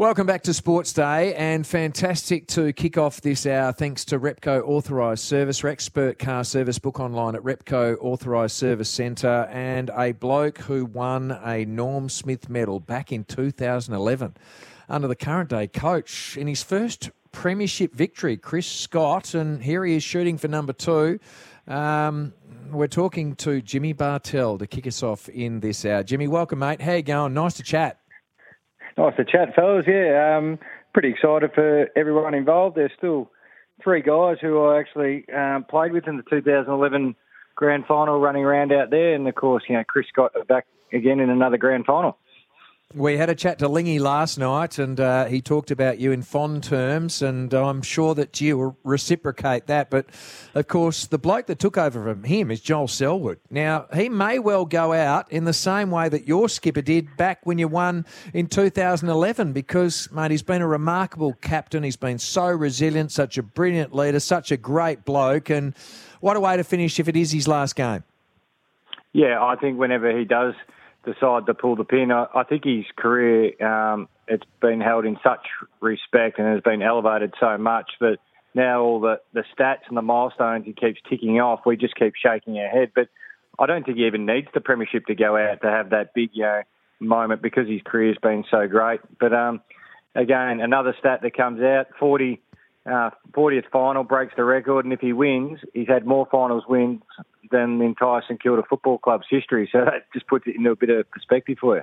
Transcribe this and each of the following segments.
Welcome back to Sports Day, and fantastic to kick off this hour thanks to Repco Authorised Service, expert car service. Book online at Repco Authorised Service Centre, and a bloke who won a Norm Smith medal back in 2011 under the current day coach in his first premiership victory, Chris Scott, and here he is shooting for number two. Um, we're talking to Jimmy Bartel to kick us off in this hour. Jimmy, welcome, mate. How you going? Nice to chat. Nice to chat, fellas. Yeah, um, pretty excited for everyone involved. There's still three guys who I actually um, played with in the 2011 grand final running around out there. And of course, you know, Chris got back again in another grand final. We had a chat to Lingy last night, and uh, he talked about you in fond terms, and I'm sure that you will reciprocate that. But of course, the bloke that took over from him is Joel Selwood. Now, he may well go out in the same way that your skipper did back when you won in 2011, because, mate, he's been a remarkable captain. He's been so resilient, such a brilliant leader, such a great bloke, and what a way to finish if it is his last game. Yeah, I think whenever he does decide to pull the pin. I, I think his career um, it's been held in such respect and has been elevated so much that now all the, the stats and the milestones he keeps ticking off, we just keep shaking our head. But I don't think he even needs the premiership to go out to have that big you know, moment because his career's been so great. But um, again, another stat that comes out: 40 uh, 40th final breaks the record, and if he wins, he's had more finals wins than the entire St Kilda Football Club's history. So that just puts it into a bit of perspective for you.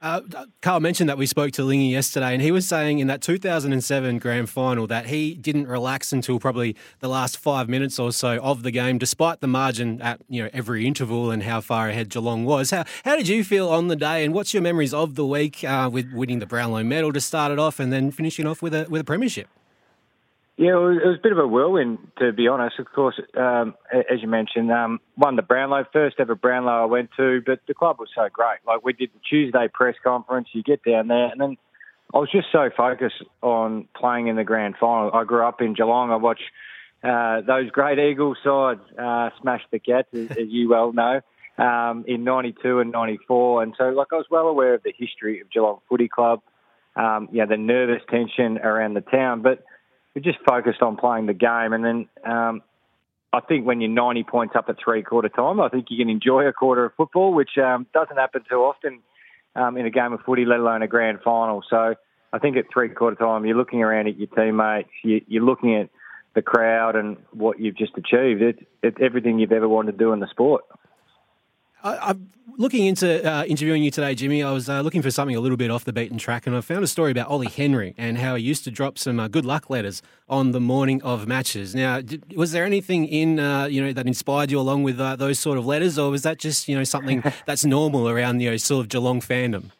Uh, Carl mentioned that we spoke to Lingy yesterday, and he was saying in that 2007 grand final that he didn't relax until probably the last five minutes or so of the game, despite the margin at you know every interval and how far ahead Geelong was. How, how did you feel on the day, and what's your memories of the week uh, with winning the Brownlow medal to start it off, and then finishing off with a with a premiership? Yeah, it was, a bit of a whirlwind, to be honest. Of course, um, as you mentioned, um, won the Brownlow, first ever Brownlow I went to, but the club was so great. Like, we did the Tuesday press conference, you get down there, and then I was just so focused on playing in the grand final. I grew up in Geelong. I watched uh, those great Eagles sides uh, smash the Cats, as, as you well know, um, in 92 and 94. And so, like, I was well aware of the history of Geelong Footy Club, um, yeah, the nervous tension around the town. But we just focused on playing the game. And then um, I think when you're 90 points up at three quarter time, I think you can enjoy a quarter of football, which um, doesn't happen too often um, in a game of footy, let alone a grand final. So I think at three quarter time, you're looking around at your teammates, you, you're looking at the crowd and what you've just achieved. It's it, everything you've ever wanted to do in the sport. I, am looking into uh, interviewing you today, Jimmy. I was uh, looking for something a little bit off the beaten track, and I found a story about Ollie Henry and how he used to drop some uh, good luck letters on the morning of matches. Now, did, was there anything in uh, you know that inspired you along with uh, those sort of letters, or was that just you know something that's normal around you know sort of Geelong fandom?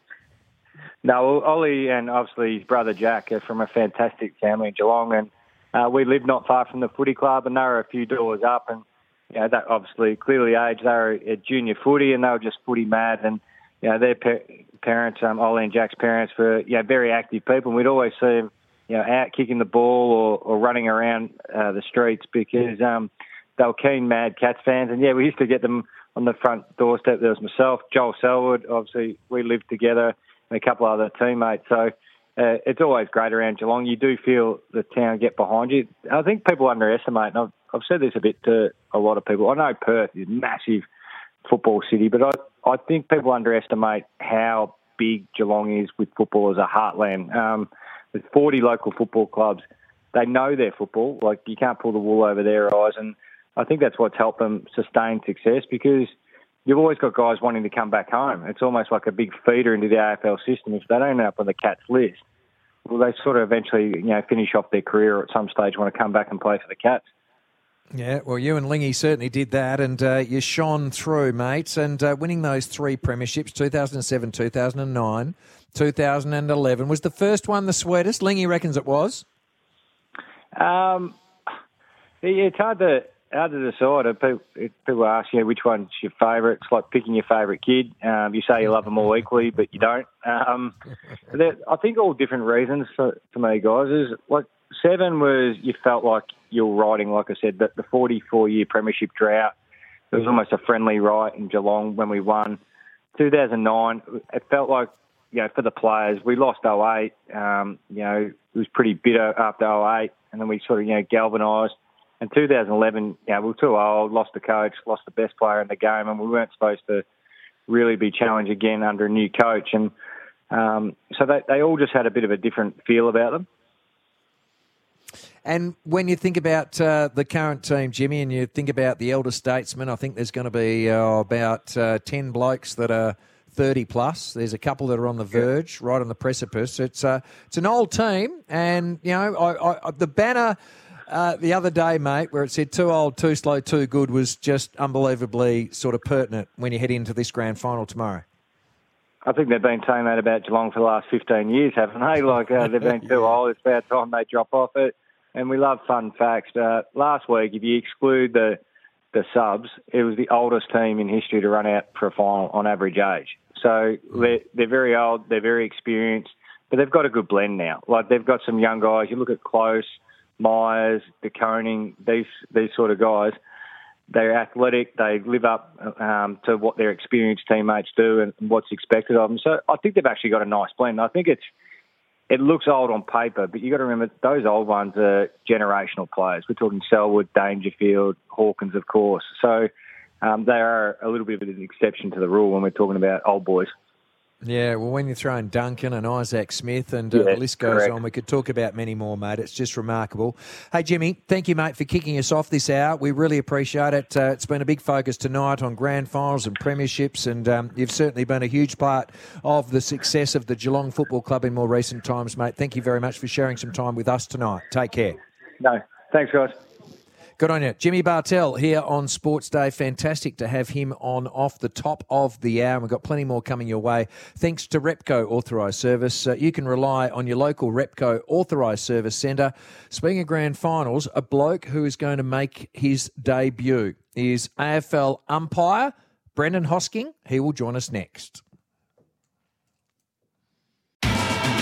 No, Ollie and obviously his brother Jack are from a fantastic family in Geelong, and uh, we live not far from the footy club, and they were a few doors up, and you know, that obviously clearly age. They were at junior footy and they were just footy mad. And, you know, their parents, um, Ollie and Jack's parents were, you know, very active people. And we'd always see them, you know, out kicking the ball or, or running around uh, the streets because um, they were keen, mad Cats fans. And, yeah, we used to get them on the front doorstep. There was myself, Joel Selwood. Obviously, we lived together and a couple other teammates. So, uh, it's always great around Geelong. You do feel the town get behind you. I think people underestimate, and I've, I've said this a bit to a lot of people. I know Perth is a massive football city, but I, I think people underestimate how big Geelong is with football as a heartland. Um, with 40 local football clubs, they know their football. Like you can't pull the wool over their eyes, and I think that's what's helped them sustain success because you've always got guys wanting to come back home. It's almost like a big feeder into the AFL system. If they don't end up on the Cats list, well, they sort of eventually, you know, finish off their career at some stage want to come back and play for the Cats. Yeah, well, you and Lingy certainly did that, and uh, you shone through, mates, and uh, winning those three premierships 2007, 2009, 2011. Was the first one the sweetest? Lingy reckons it was. Um, it's hard to hard to decide. People, people ask you know, which one's your favourite. It's like picking your favourite kid. Um, you say you love them all equally, but you don't. Um, I think all different reasons for, for me, guys. Is like seven was you felt like you were riding, like I said, the, the 44 year premiership drought. It was almost a friendly right in Geelong when we won. 2009, it felt like you know, for the players, we lost 08. Um, you know, it was pretty bitter after 08, and then we sort of, you know, galvanised. In 2011, you know, we were too old, lost the coach, lost the best player in the game, and we weren't supposed to really be challenged again under a new coach. And um, so they, they all just had a bit of a different feel about them. And when you think about uh, the current team, Jimmy, and you think about the elder statesmen, I think there's going to be uh, about uh, 10 blokes that are 30 plus. There's a couple that are on the verge, right on the precipice. It's uh, it's an old team, and you know I, I, the banner. Uh, the other day, mate, where it said too old, too slow, too good was just unbelievably sort of pertinent when you head into this grand final tomorrow. I think they've been saying that about Geelong for the last 15 years, haven't they? Like, uh, they've been too old. It's about time they drop off it. And we love fun facts. Uh, last week, if you exclude the the subs, it was the oldest team in history to run out for a final on average age. So they're, they're very old, they're very experienced, but they've got a good blend now. Like they've got some young guys. You look at Close, Miers, De Koning, these these sort of guys. They're athletic. They live up um, to what their experienced teammates do and what's expected of them. So I think they've actually got a nice blend. I think it's it looks old on paper, but you got to remember those old ones are generational players. We're talking Selwood, Dangerfield, Hawkins, of course. So um, they are a little bit of an exception to the rule when we're talking about old boys. Yeah, well, when you throw in Duncan and Isaac Smith and uh, the list goes correct. on, we could talk about many more, mate. It's just remarkable. Hey, Jimmy, thank you, mate, for kicking us off this hour. We really appreciate it. Uh, it's been a big focus tonight on grand finals and premierships, and um, you've certainly been a huge part of the success of the Geelong Football Club in more recent times, mate. Thank you very much for sharing some time with us tonight. Take care. No, thanks, guys. Good on you. Jimmy Bartel here on Sports Day. Fantastic to have him on off the top of the hour. We've got plenty more coming your way. Thanks to Repco Authorised Service. Uh, you can rely on your local Repco Authorised Service Centre. Speaking of grand finals, a bloke who is going to make his debut is AFL umpire Brendan Hosking. He will join us next.